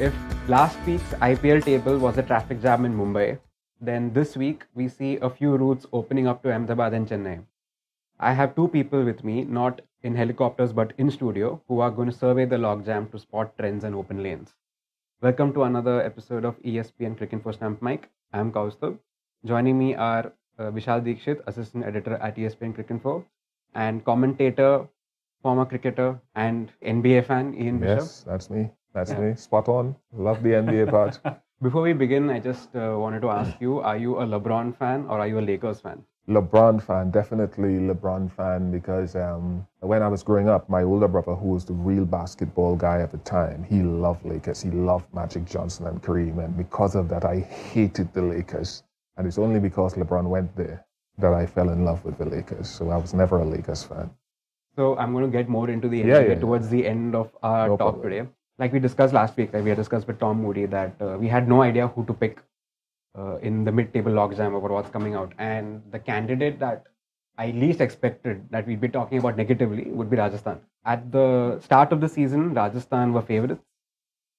If last week's IPL table was a traffic jam in Mumbai, then this week we see a few routes opening up to Ahmedabad and Chennai. I have two people with me, not in helicopters but in studio, who are going to survey the logjam to spot trends and open lanes. Welcome to another episode of ESPN Cricket Cricinfo Stump Mic. I'm Kaustubh. Joining me are uh, Vishal Dikshit, assistant editor at ESPN Cricinfo, and commentator, former cricketer, and NBA fan Ian Bishop. Yes, that's me. That's Yeah. me. Spot on. Love the NBA part. Before we begin, I just uh, wanted to ask you: Are you a LeBron fan or are you a Lakers fan? LeBron fan, definitely LeBron fan because um, when I was growing up, my older brother, who was the real basketball guy at the time, he loved Lakers. He loved Magic Johnson and Kareem, and because of that, I hated the Lakers. And it's only because LeBron went there that I fell in love with the Lakers. So I was never a Lakers fan. So I'm going to get more into the Yeah, NBA yeah, yeah. towards the end of our No talk problem. today. Like we discussed last week, we had discussed with Tom Moody that uh, we had no idea who to pick uh, in the mid-table logjam about what's coming out, and the candidate that I least expected that we'd be talking about negatively would be Rajasthan. At the start of the season, Rajasthan were favorites.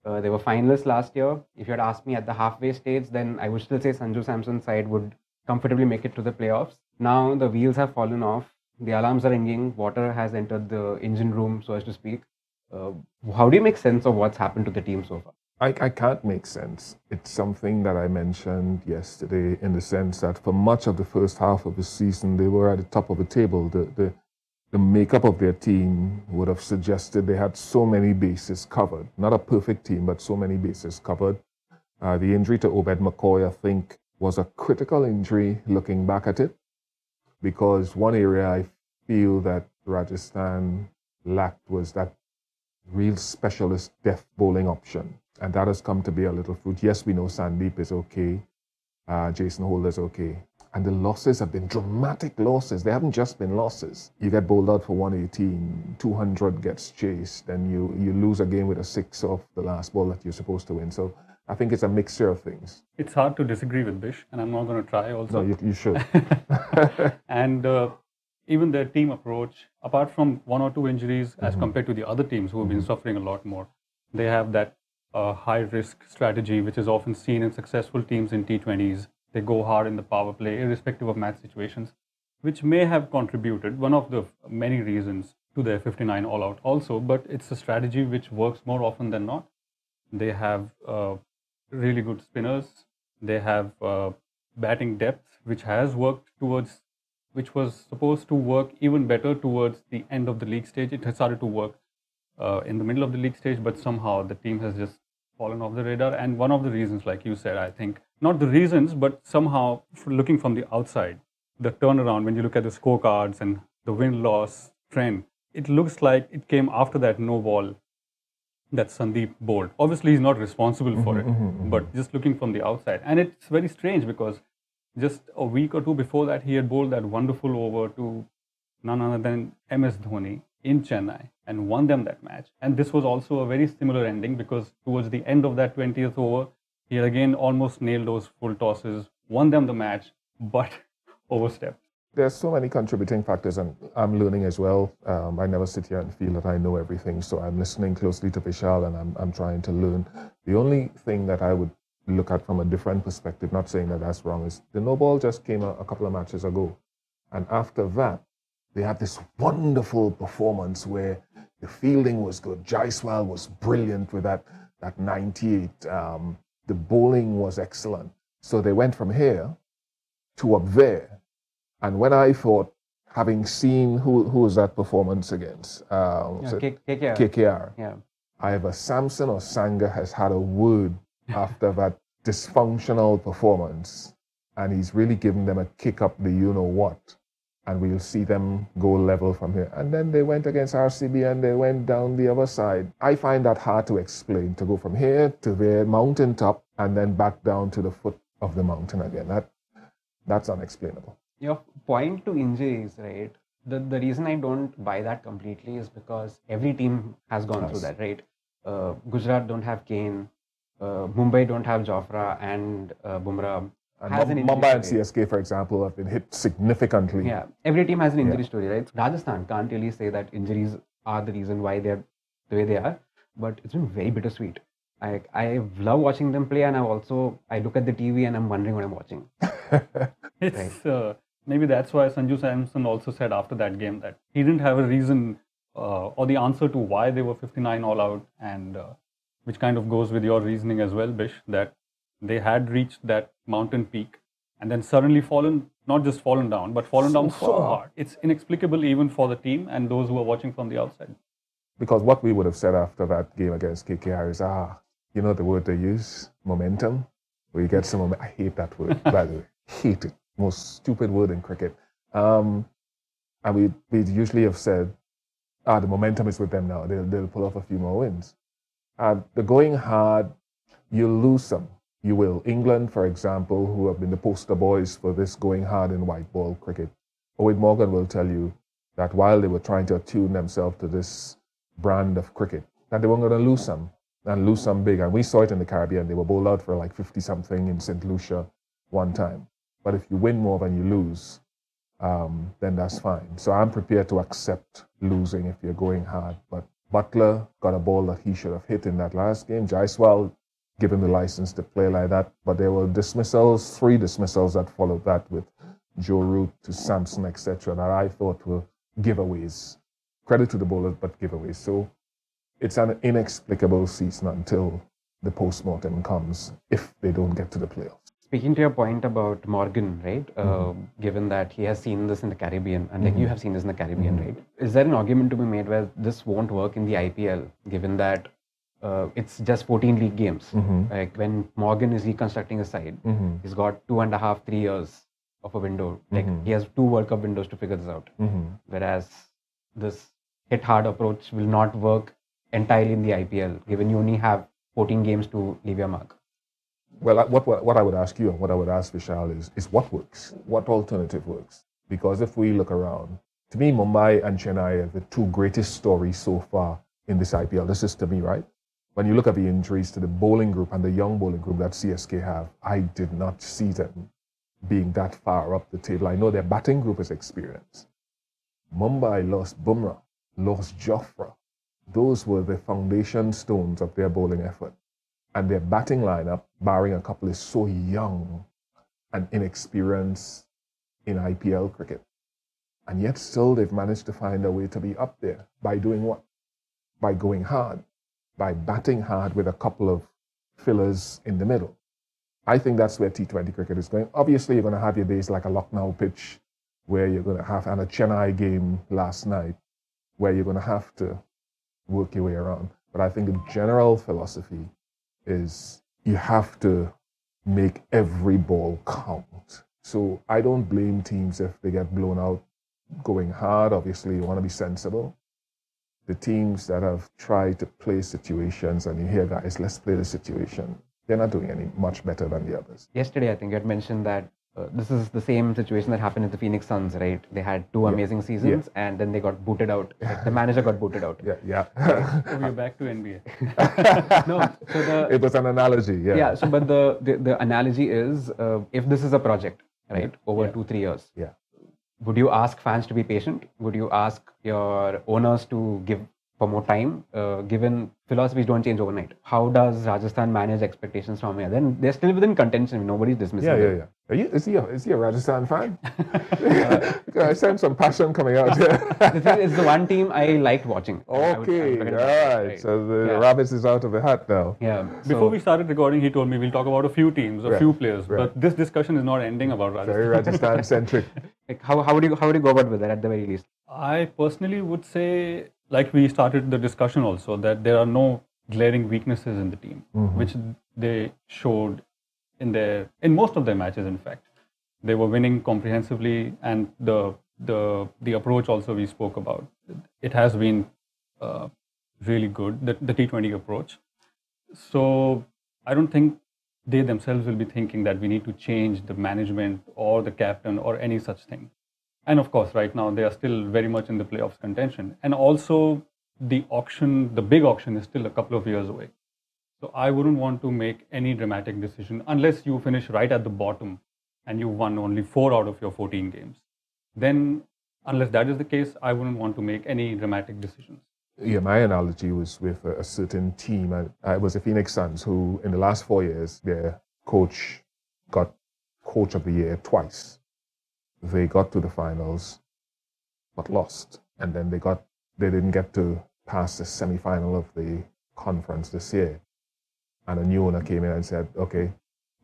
Uh, they were finalists last year. If you had asked me at the halfway stage, then I would still say Sanju Samson's side would comfortably make it to the playoffs. Now the wheels have fallen off. The alarms are ringing. Water has entered the engine room, so as to speak. Uh, how do you make sense of what's happened to the team so far? I, I can't make sense. It's something that I mentioned yesterday in the sense that for much of the first half of the season, they were at the top of the table. The, the, the makeup of their team would have suggested they had so many bases covered. Not a perfect team, but so many bases covered. Uh, the injury to Obed McCoy, I think, was a critical injury looking back at it, because one area I feel that Rajasthan lacked was that real specialist death bowling option. And that has come to be a little fruit. Yes, we know Sandeep is okay. Uh, Jason is okay. And the losses have been dramatic losses. They haven't just been losses. You get bowled out for 118, 200 gets chased, then you, you lose a game with a six off the last ball that you're supposed to win. So I think it's a mixture of things. It's hard to disagree with Bish, and I'm not going to try also. No, you, you should. and uh, even their team approach, apart from one or two injuries as Mm-hmm. compared to the other teams who have been suffering a lot more, they have that uh, high risk strategy, which is often seen in successful teams in T20s. They go hard in the power play, irrespective of match situations, which may have contributed, one of the many reasons, to their 59 all out also, but it's a strategy which works more often than not. They have uh, really good spinners. They have uh, batting depth, which has worked towards, which was supposed to work even better towards the end of the league stage. It has started to work uh, in the middle of the league stage, but somehow the team has just fallen off the radar. And one of the reasons, like you said, I think, not the reasons, but somehow looking from the outside, the turnaround, when you look at the scorecards and the win loss trend, it looks like it came after that no ball that Sandeep bowled. Obviously, he's not responsible for mm-hmm, it, mm-hmm, mm-hmm. but just looking from the outside. And it's very strange because just a week or two before that, he had bowled that wonderful over to none other than MS Dhoni in Chennai and won them that match. And this was also a very similar ending because towards the end of that 20th over, he had again almost nailed those full tosses, won them the match, but overstepped. There's so many contributing factors, and I'm learning as well. Um, I never sit here and feel that I know everything, so I'm listening closely to Vishal and I'm, I'm trying to learn. The only thing that I would look at from a different perspective, not saying that that's wrong, is the no ball just came a, a couple of matches ago. And after that, they had this wonderful performance where the fielding was good. Jaiswal was brilliant with that, that 98. Um, the bowling was excellent. So they went from here to up there. And when I thought, having seen who who was that performance against, uh, Yeah, K- KKR. KKR, Yeah. either Samson or Sanga has had a word after that dysfunctional performance, and he's really given them a kick up the you know what. And we'll see them go level from here. And then they went against RCB and they went down the other side. I find that hard to explain to go from here to the mountaintop and then back down to the foot of the mountain again. That that's unexplainable. Your point to injuries, right? The, the reason I don't buy that completely is because every team has gone through that, right? Uh, Gujarat don't have Kane, Mumbai don't have Jofra and uh, Bumrah. And has an injury Mumbai and. CSK, for example, have been hit significantly. Yeah, every team has an injury story, right? Rajasthan can't really say that injuries are the reason why they're the way they are, but it's been very bittersweet. I I love watching them play, and I also I look at the TV and I'm wondering what I'm watching. It's uh, maybe that's why Sanju Samson also said after that game that he didn't have a reason uh, or the answer to why they were 59 all out, and uh, which kind of goes with your reasoning as well, Bish, that they had reached that mountain peak and then suddenly fallen, not just fallen down, but fallen So down so far. hard. It's inexplicable even for the team and those who are watching from the outside. Because what we would have said after that game against KKR is, ah, you know the word they use, momentum, where you get some momentum. I hate that word, by the way. Hate it. Most stupid word in cricket. Um, and we we usually have said, ah, the momentum is with them now. They'll, they'll pull off a few more wins. And the going hard, you'll lose some. You will. England, for example, who have been the poster boys for this going hard in white ball cricket. Eoin Morgan will tell you that while they were trying to attune themselves to this brand of cricket, that they weren't going to lose some and lose some big. And we saw it in the Caribbean. They were bowled out for like 50 something in St. Lucia one time. But if you win more than you lose, um, then that's fine. So I'm prepared to accept losing if you're going hard. But Buttler got a ball that he should have hit in that last game. Jaiswal given the license to play like that. But there were dismissals, three dismissals that followed that with Joe Root to Samson, etc., that I thought were giveaways. Credit to the bowlers, but giveaways. So it's an inexplicable season until the post-mortem comes if they don't get to the playoffs. Speaking to your point about Morgan, right? Uh, Mm-hmm. given that he has seen this in the Caribbean, and like you have seen this in the Caribbean, Mm-hmm. right? Is there an argument to be made where this won't work in the IPL, given that uh, it's just 14 league games? Mm-hmm. Like when Morgan is reconstructing his side, he's got two and a half, three years of a window. Like Mm-hmm. he has two World Cup windows to figure this out. Whereas this hit hard approach will not work entirely in the IPL, given you only have 14 games to leave your mark. Well, what, what, I would ask you and what I would ask Vishal is, is what works? What alternative works? Because if we look around, to me, Mumbai and Chennai are the two greatest stories so far in this IPL. This is to me, right? When you look at the injuries to the bowling group and the young bowling group that CSK have, I did not see them being that far up the table. I know their batting group is experienced. Mumbai lost Bumrah, lost Jofra. Those were the foundation stones of their bowling effort and their batting lineup, barring a couple, is so young and inexperienced in IPL cricket. And yet, still, they've managed to find a way to be up there by doing what? By going hard, by batting hard with a couple of fillers in the middle. I think that's where T20 cricket is going. Obviously, you're going to have your days like a Lucknow pitch where you're going to have, and a Chennai game last night where you're going to have to work your way around. But I think the general philosophy is you have to make every ball count. So I don't blame teams if they get blown out going hard. Obviously, you want to be sensible. The teams that have tried to play situations and you hear guys, let's play the situation, they're not doing any much better than the others. yesterday, I think you had mentioned that uh, this is the same situation that happened with the Phoenix Suns, right? They had two amazing seasons and then they got booted out. Like, the manager got booted out. Yeah, yeah. So we're back to NBA. No, so the it was an analogy. Yeah. yeah. So, but the the, the analogy is uh, if this is a project, right, over two three years, Yeah. would you ask fans to be patient? Would you ask your owners to give for more time? Uh, given philosophies don't change overnight, how does Rajasthan manage expectations from here? Then they're still within contention. Nobody's dismissing Yeah, them. yeah, yeah. Are you, is, he a, is he a Rajasthan fan? I sense some passion coming out here. the thing is the one team I liked watching. I would- I okay, forget all about that, right. So the Yeah. rabbits is out of the hat now. yeah. Before so- we started recording, he told me we'll talk about a few teams, a Right, few players, right. but this discussion is not ending about Rajasthan. Very Rajasthan centric. like how, how would you how would you go about with that at the very least? I personally would say, like we started the discussion also, that there are no glaring weaknesses in the team, which they showed in their in most of their matches. In fact, they were winning comprehensively, and the the the approach also we spoke about. It has been uh, really good, the, the T20 approach. So I don't think they themselves will be thinking that we need to change the management or the captain or any such thing. And of course, right now they are still very much in the playoffs contention. And also, the auction, the big auction, is still a couple of years away. So I wouldn't want to make any dramatic decision unless you finish right at the bottom and you won only four out of your 14 games. Then, unless that is the case, I wouldn't want to make any dramatic decisions. yeah, my analogy was with a, certain team. I was the Phoenix Suns, who in the last four years, their coach got coach of the year twice. They got to the finals, but lost. And then they got they didn't get to pass the semi-final of the conference this year. And a new owner came in and said, okay,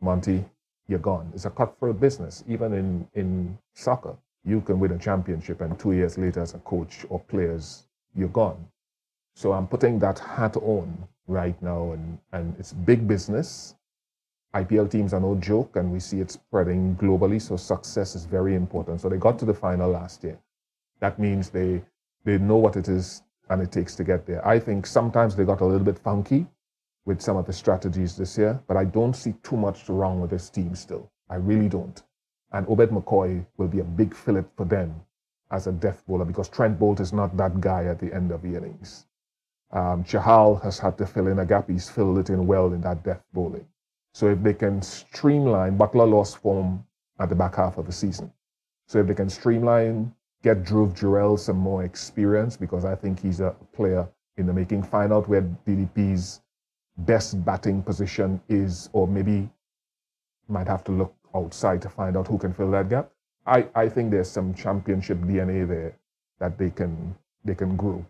Monty, you're gone. It's a cutthroat business. Even in, in soccer, you can win a championship and two years later as a coach or players, you're gone. So I'm putting that hat on right now and, and it's big business. IPL teams are no joke and we see it spreading globally. So success is very important. So they got to the final last year. That means they they know what it is and it takes to get there. I think sometimes they got a little bit funky with some of the strategies this year, but I don't see too much wrong with this team still. I really don't. And Obed McCoy will be a big fillip for them as a death bowler because Trent Boult is not that guy at the end of the innings. Um, Chahal has had to fill in a gap. He's filled it in well in that death bowling. So if they can streamline, Buttler lost form at the back half of the season. So if they can streamline, get Dhruv Jurel some more experience because I think he's a player in the making, find out where DDP's best batting position is, or maybe might have to look outside to find out who can fill that gap. I, I think there's some championship DNA there that they can they can grow.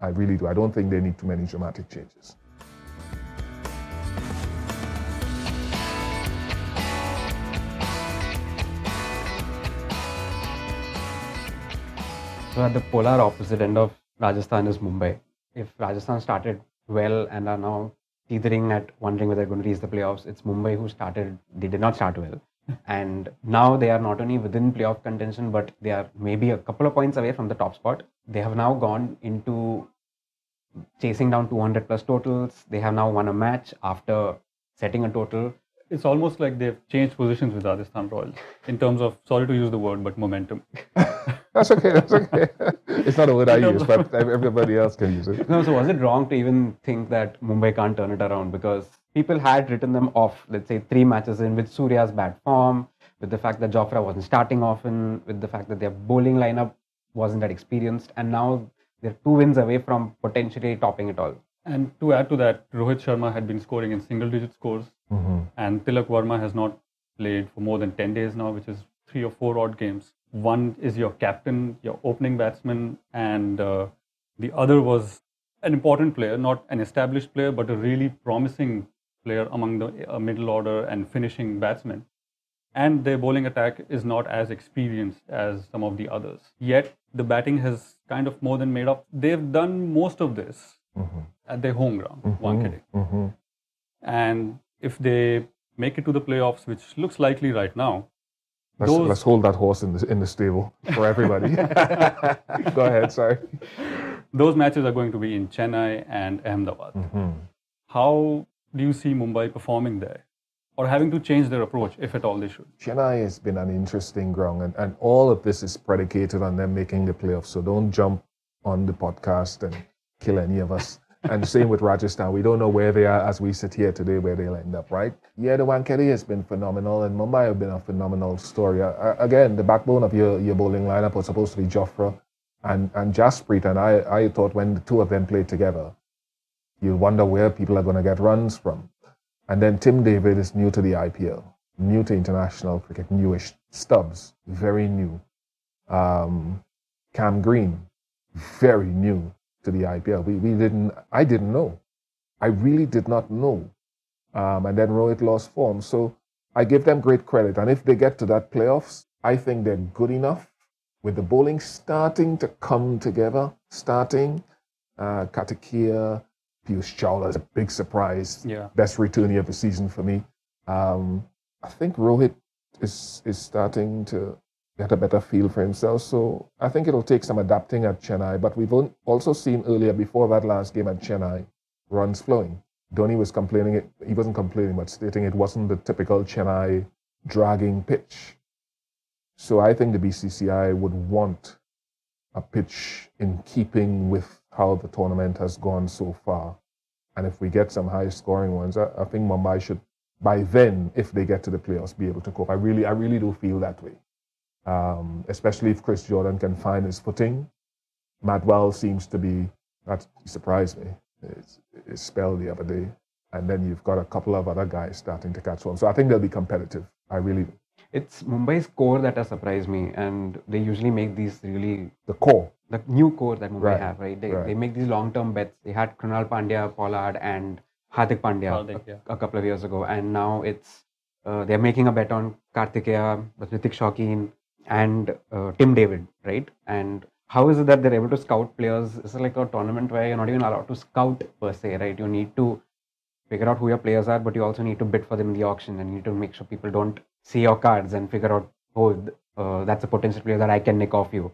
I really do. I don't think they need too many dramatic changes. So at the polar opposite end of Rajasthan is Mumbai. If Rajasthan started well and are now teetering at wondering whether they're going to reach the playoffs, it's Mumbai who started. They did not start well, and now they are not only within playoff contention, but they are maybe a couple of points away from the top spot. They have now gone into chasing down 200 plus totals. They have now won a match after setting a total. It's almost like they've changed positions with Rajasthan Royals in terms of, sorry to use the word, but momentum. that's okay. That's okay. it's not a word I use, but everybody else can use it. No, so was it wrong to even think that Mumbai can't turn it around? Because people had written them off, let's say, three matches in with Surya's bad form, with the fact that Jofra wasn't starting often, with the fact that their bowling lineup wasn't that experienced, and now they're two wins away from potentially topping it all. And to add to that, Rohit Sharma had been scoring in single digit scores, mm-hmm. and Tilak Varma has not played for more than 10 days now, which is three or four odd games. One is your captain, your opening batsman, and uh, the other was an important player, not an established player, but a really promising player among the uh, middle order and finishing batsmen. And their bowling attack is not as experienced as some of the others. Yet the batting has kind of more than made up. They've done most of this mm-hmm. at their home ground, mm-hmm. Wankhede. Mm-hmm. And if they make it to the playoffs, which looks likely right now, let's, those... let's hold that horse in the in the stable for everybody. Go ahead, sorry. Those matches are going to be in Chennai and Ahmedabad. Mm-hmm. How do you see Mumbai performing there? Or having to change their approach, if at all they should? Chennai has been an interesting ground, and, and all of this is predicated on them making the playoffs. So don't jump on the podcast and kill any of us. And same with Rajasthan. We don't know where they are as we sit here today, where they'll end up, right? Yeah, the Wankhede has been phenomenal, and Mumbai have been a phenomenal story. Uh, again, the backbone of your, your bowling lineup was supposed to be Jofra and, and Jasprit, and I, I thought when the two of them played together, you wonder where people are going to get runs from. And then Tim David is new to the IPL, new to international cricket, newish. Stubbs, very new. Um, Cam Green, very new to the IPL. We, we didn't, I didn't know. I really did not know. Um, and then Rohit lost form. So I give them great credit. And if they get to that playoffs, I think they're good enough with the bowling starting to come together, starting. Uh, Kartikeya, Piyush Chawla is a big surprise. Yeah. Best returnee of the season for me. Um, I think Rohit is is starting to get a better feel for himself. So I think it'll take some adapting at Chennai. But we've also seen earlier, before that last game at Chennai, runs flowing. Dhoni was complaining, it, he wasn't complaining, but stating it wasn't the typical Chennai dragging pitch. So I think the BCCI would want a pitch in keeping with how the tournament has gone so far. And if we get some high scoring ones, I, I think Mumbai should, by then, if they get to the playoffs, be able to cope. I really, I really do feel that way um, especially if Chris Jordan can find his footing. Madhwal seems to be That surprised me. It's, it's spell the other day. And then you've got a couple of other guys starting to catch on. So I think they'll be competitive. I really do. It's Mumbai's core that has surprised me, and they usually make these really The core. the new core that Mumbai Right, have, right? They, right. they make these long-term bets. They had Krunal Pandya, Pollard, and Hardik Pandya Hardik, a, yeah. a couple of years ago, and now it's uh, they're making a bet on Kartikeya, Hrithik Shokeen, and uh, Tim David, right? And how is it that they're able to scout players? It's like a tournament where you're not even allowed to scout per se, right? You need to figure out who your players are, but you also need to bid for them in the auction, and you need to make sure people don't see your cards and figure out, oh, uh, that's a potential player that I can nick off you.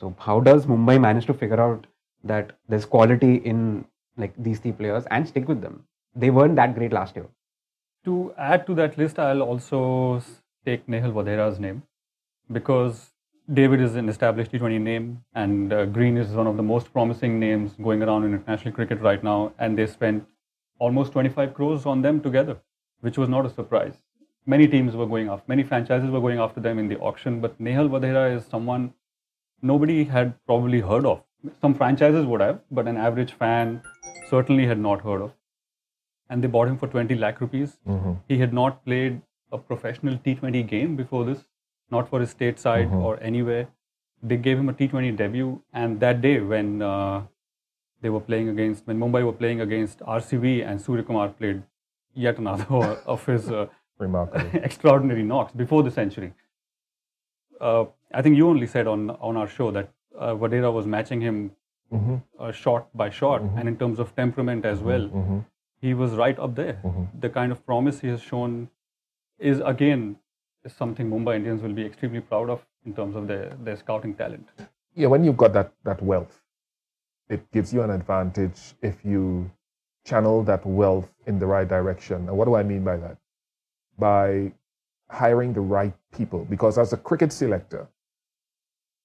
So how does Mumbai manage to figure out that there's quality in like these three players and stick with them? They weren't that great last year. To add to that list, I'll also take Nehal Wadhera's name because David is an established T20 name and uh, Green is one of the most promising names going around in international cricket right now. And they spent almost 25 crores on them together, which was not a surprise. Many teams were going after, many franchises were going after them in the auction, but Nehal Wadhera is someone nobody had probably heard of. Some franchises would have, but an average fan certainly had not heard of. And they bought him for 20 lakh rupees. He had not played a professional T20 game before this, not for his state side or anywhere. They gave him a T20 debut, and that day when uh, they were playing against, when Mumbai were playing against RCB and Surya Kumar played yet another of his uh, Remarkable. extraordinary knocks before the century. Uh, I think you only said on on our show that uh, Wadhera was matching him uh, shot by shot, and in terms of temperament as well, he was right up there. The kind of promise he has shown is again is something Mumbai Indians will be extremely proud of in terms of their their scouting talent. yeah, when you've got that, that wealth, it gives you an advantage if you channel that wealth in the right direction. And what do I mean by that? By hiring the right people. Because as a cricket selector,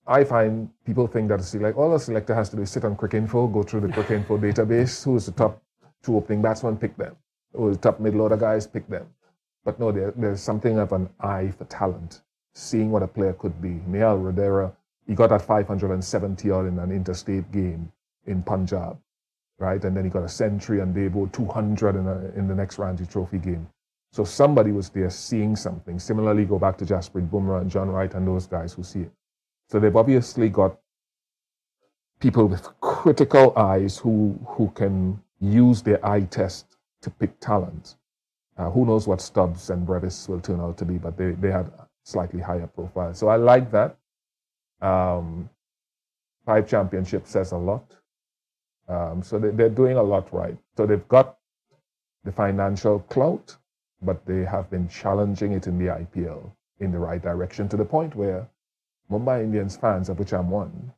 I find people think that a select, all a selector has to do is sit on Cricinfo, go through the Cricinfo database, who is the top two opening batsmen, pick them. Who is the top middle order guys, pick them. But no, there, there's something of an eye for talent, seeing what a player could be. Nehal Wadhera, he got that 570 odd in an interstate game in Punjab, right? And then he got a century and Debo 200 in, a, in the next Ranji Trophy game. So somebody was there seeing something. Similarly, go back to Jasprit Bumrah and John Wright and those guys who see it. So they've obviously got people with critical eyes who, who can use their eye test to pick talent. Uh, who knows what Stubbs and Brevis will turn out to be, but they, they had slightly higher profile. So I like that. Um, five championships says a lot. Um, so they, they're doing a lot right. So they've got the financial clout, but they have been challenging it in the IPL in the right direction to the point where Mumbai Indians fans, of which I'm one,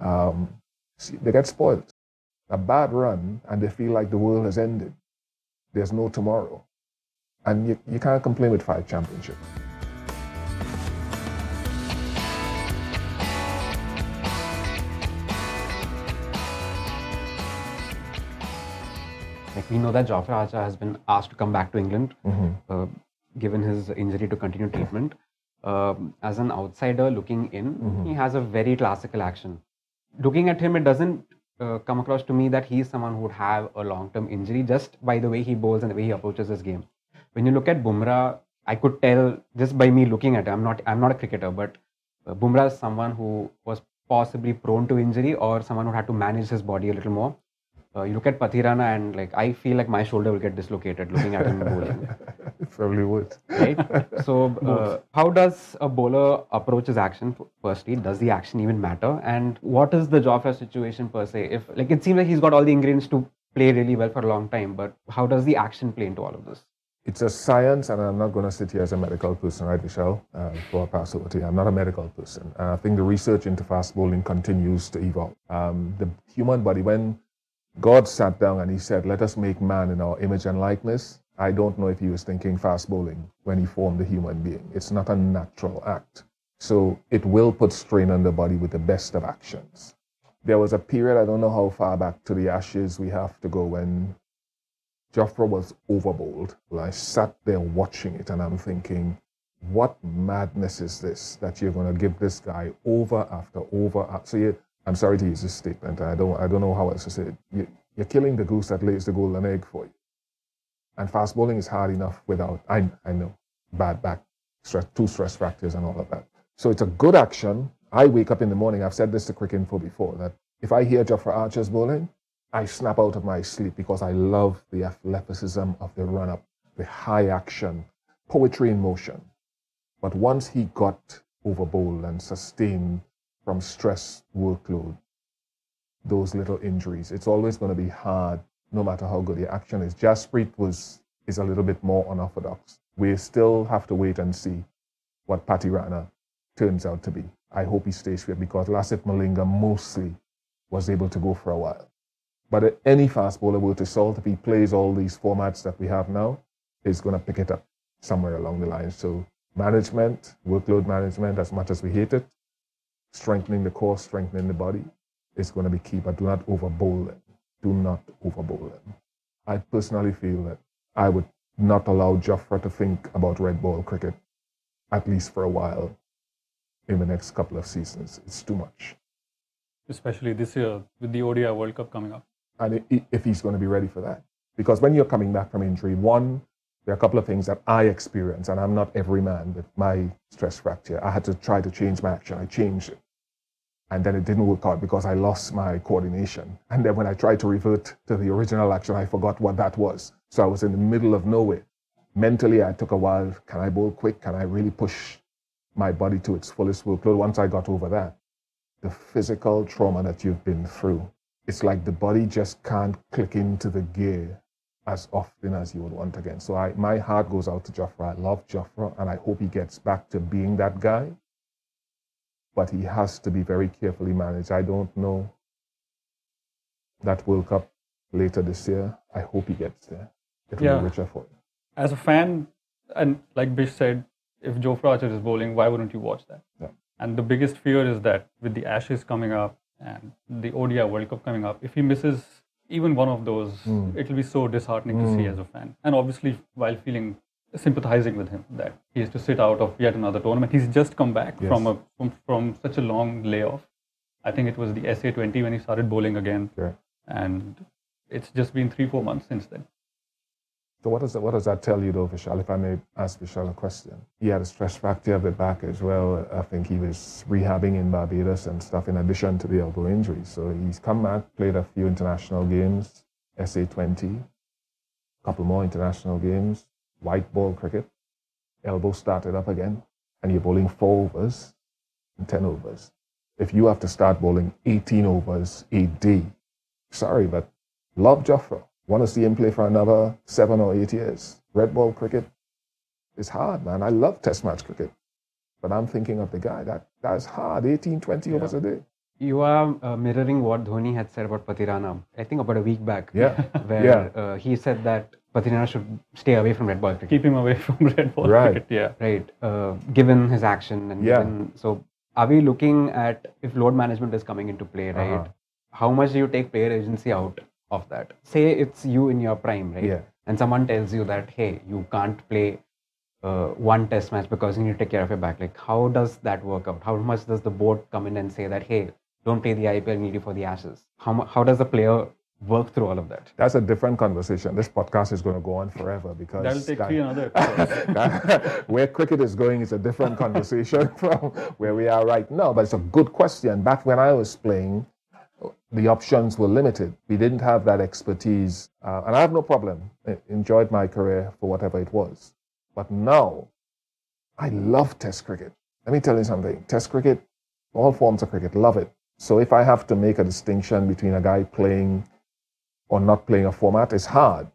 um, they get spoiled. A bad run, and they feel like the world has ended. There's no tomorrow. And you, you can't complain with five championships. Like we know that Jofra Archer has been asked to come back to England, uh, given his injury to continue treatment. Um, as an outsider looking in, he has a very classical action. Looking at him, it doesn't uh, come across to me that he's someone who would have a long-term injury just by the way he bowls and the way he approaches his game. When you look at Bumrah, I could tell just by me looking at him. I'm not I'm not a cricketer, but uh, Bumrah is someone who was possibly prone to injury or someone who had to manage his body a little more. Uh, you look at Pathirana and like I feel like my shoulder will get dislocated looking at him bowling, It probably would. right? So uh, how does a bowler approach his action? Firstly, does the action even matter? And what is the Jofra situation per se? If like it seems like he's got all the ingredients to play really well for a long time, but how does the action play into all of this? It's a science, and I'm not going to sit here as a medical person, right, Vishal? Uh, for pass over to you. I'm not a medical person. And I think the research into fast bowling continues to evolve. Um, the human body, when God sat down and he said, Let us make man in our image and likeness, I don't know if he was thinking fast bowling when he formed the human being. It's not a natural act. So it will put strain on the body with the best of actions. There was a period, I don't know how far back to the ashes we have to go, when Jofra was overbowled. Well, I sat there watching it and I'm thinking, what madness is this that you're going to give this guy over after over? a- So you, I'm sorry to use this statement. I don't, I don't know how else to say it. You, you're killing the goose that lays the golden egg for you. And fast bowling is hard enough without, I, I know, bad back, stress, two stress fractures and all of that. So it's a good action. I wake up in the morning, I've said this to Cricinfo before, that if I hear Jofra Archer's bowling, I snap out of my sleep because I love the athleticism of the run up, the high action, poetry in motion. But once he got over bowled and sustained from stress, workload, those little injuries, it's always going to be hard no matter how good the action is. Jasprit was is a little bit more unorthodox. We still have to wait and see what Pathirana turns out to be. I hope he stays fit because Lasith Malinga mostly was able to go for a while. But any fast bowler will to Salt, if he plays all these formats that we have now, is going to pick it up somewhere along the line. So management, workload management, as much as we hate it, strengthening the core, strengthening the body is going to be key. But do not over bowl them. Do not over bowl them. I personally feel that I would not allow Jofra to think about red ball cricket, at least for a while, in the next couple of seasons. It's too much. Especially this year with the ODI World Cup coming up. And if he's going to be ready for that. Because when you're coming back from injury, one, there are a couple of things that I experience, and I'm not every man with my stress fracture. I had to try to change my action. I changed it. And then it didn't work out because I lost my coordination. And then when I tried to revert to the original action, I forgot what that was. So I was in the middle of nowhere. Mentally, I took a while. Can I bowl quick? Can I really push my body to its fullest workload? Once I got over that, the physical trauma that you've been through, it's like the body just can't click into the gear as often as you would want again. So I, my heart goes out to Jofra. I love Jofra, and I hope he gets back to being that guy. But he has to be very carefully managed. I don't know that World Cup later this year. I hope he gets there. It will Yeah. be richer for him. As a fan, and like Bish said, if Jofra Archer is bowling, why wouldn't you watch that? Yeah. And the biggest fear is that with the Ashes coming up and the ODI World Cup coming up, if he misses even one of those, Mm. it will be so disheartening to see Mm. as a fan. And obviously, while feeling sympathizing with him that he has to sit out of yet another tournament. He's just come back Yes. from a from, from such a long layoff. I think it was the SA20 when he started bowling again, Yeah. and it's just been three four months since then. So what does that, what does that tell you though, Vishal? If I may ask Vishal a question. He had a stress fracture of the back as well. I think he was rehabbing in Barbados and stuff in addition to the elbow injury. So he's come back, played a few international games, SA20, a couple more international games, white ball cricket, elbow started up again, and you're bowling four overs and 10 overs. If you have to start bowling 18 overs a day, sorry, but love Jofra. Want to see him play for another seven or eight years. Red ball cricket is hard, man. I love test match cricket. But I'm thinking of the guy that that's hard, 18, 20 overs a day. You are uh, mirroring what Dhoni had said about Pathirana, I think about a week back. Yeah. Where Yeah. uh, he said that Pathirana should stay away from red ball cricket. Keep him away from red ball Right. cricket. Yeah. Right. Uh, given his action and Yeah. given, so are we looking at if load management is coming into play, right? Uh-huh. How much do you take player agency out of that? Say it's you in your prime, right? Yeah. And someone tells you that hey, you can't play uh, one test match because you need to take care of your back. Like, how does that work out? How much does the board come in and say that hey, don't play the IPL, need you for the Ashes? How how does the player work through all of that? That's a different conversation. This podcast is going to go on forever because That'll take that- three another episodes. where cricket is going is a different conversation from where we are right now. But it's a good question. Back when I was playing, the options were limited. We didn't have that expertise, uh, and I have no problem. I enjoyed my career for whatever it was. But now, I love Test cricket. Let me tell you something. Test cricket, all forms of cricket, love it. So if I have to make a distinction between a guy playing or not playing a format, it's hard.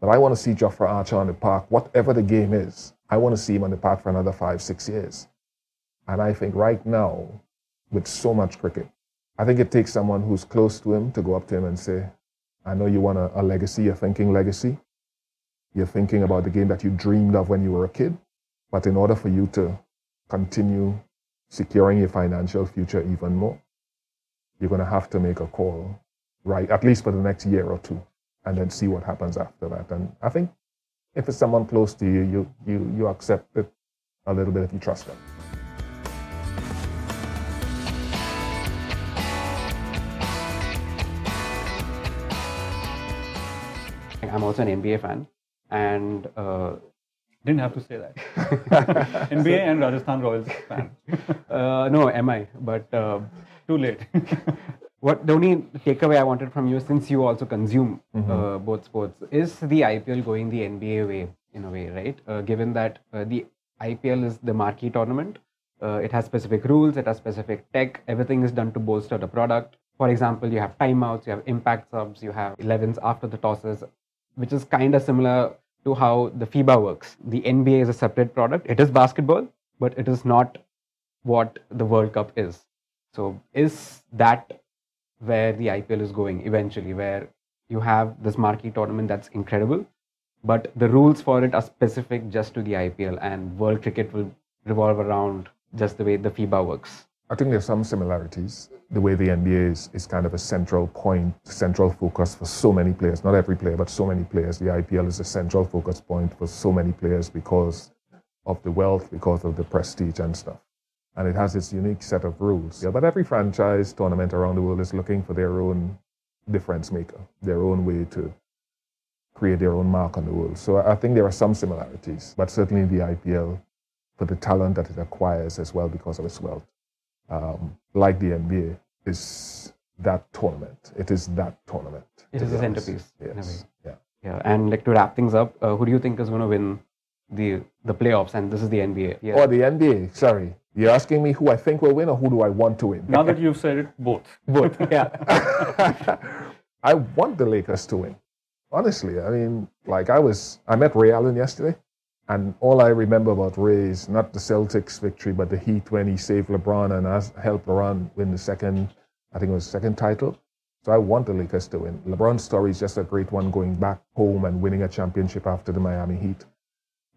But I want to see Jofra Archer on the park, whatever the game is. I want to see him on the park for another five, six years. And I think right now, with so much cricket, I think it takes someone who's close to him to go up to him and say, I know you want a, a legacy, you're thinking legacy. You're thinking about the game that you dreamed of when you were a kid. But in order for you to continue securing your financial future even more, you're going to have to make a call, right? At least for the next year or two and then see what happens after that. And I think if it's someone close to you, you you you accept it a little bit if you trust them. I'm also an NBA fan, and uh, Didn't have to say that. NBA and Rajasthan Royals fan. uh, no, am I? But uh, Too late. what the only takeaway I wanted from you, since you also consume uh, both sports, is the IPL going the NBA way in a way, right? Uh, given that uh, the IPL is the marquee tournament, uh, it has specific rules, it has specific tech, everything is done to bolster the product. For example, you have timeouts, you have impact subs, you have 11s after the tosses, which is kind of similar to how the FIBA works. The NBA is a separate product. It is basketball, but it is not what the World Cup is. So, is that where the IPL is going eventually, where you have this marquee tournament that's incredible, but the rules for it are specific just to the IPL, and world cricket will revolve around just the way the FIBA works. I think there's some similarities. The way the NBA is, is kind of a central point, central focus for so many players. Not every player, but so many players. The IPL is a central focus point for so many players because of the wealth, because of the prestige and stuff. And it has its unique set of rules. Yeah, but every franchise tournament around the world is looking for their own difference maker, their own way to create their own mark on the world. So I think there are some similarities, but certainly the IPL, for the talent that it acquires as well because of its wealth, um, like the NBA, is that tournament. It is that tournament. It to is be the centerpiece, in a way. Yes. Yeah. Yeah, and like to wrap things up, uh, who do you think is going to win the the playoffs? And this is the NBA. Yeah. Or the NBA. Sorry, you're asking me who I think will win or who do I want to win? now that you've said it, both. both. Yeah. I want the Lakers to win. Honestly, I mean, like I was, I met Ray Allen yesterday, and all I remember about Ray is not the Celtics victory, but the Heat when he saved LeBron and helped LeBron win the second, I think it was second title. So I want the Lakers to win. LeBron's story is just a great one, going back home and winning a championship after the Miami Heat.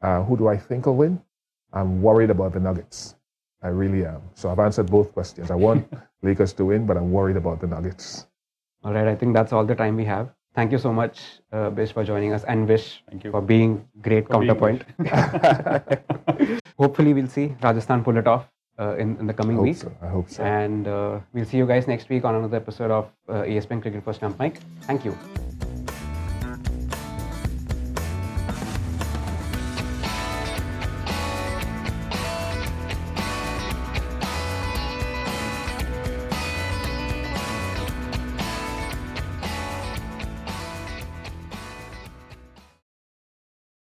Uh, who do I think will win? I'm worried about the Nuggets. I really am. So I've answered both questions. I want Lakers to win, but I'm worried about the Nuggets. All right, I think that's all the time we have. Thank you so much, uh, Bish, for joining us, and Vish for being great For being counterpoint. Hopefully, we'll see Rajasthan pull it off uh, in, in the coming hope week. so. I hope so. And uh, we'll see you guys next week on another episode of uh, ESPN Cricinfo Stump Mic. Thank you.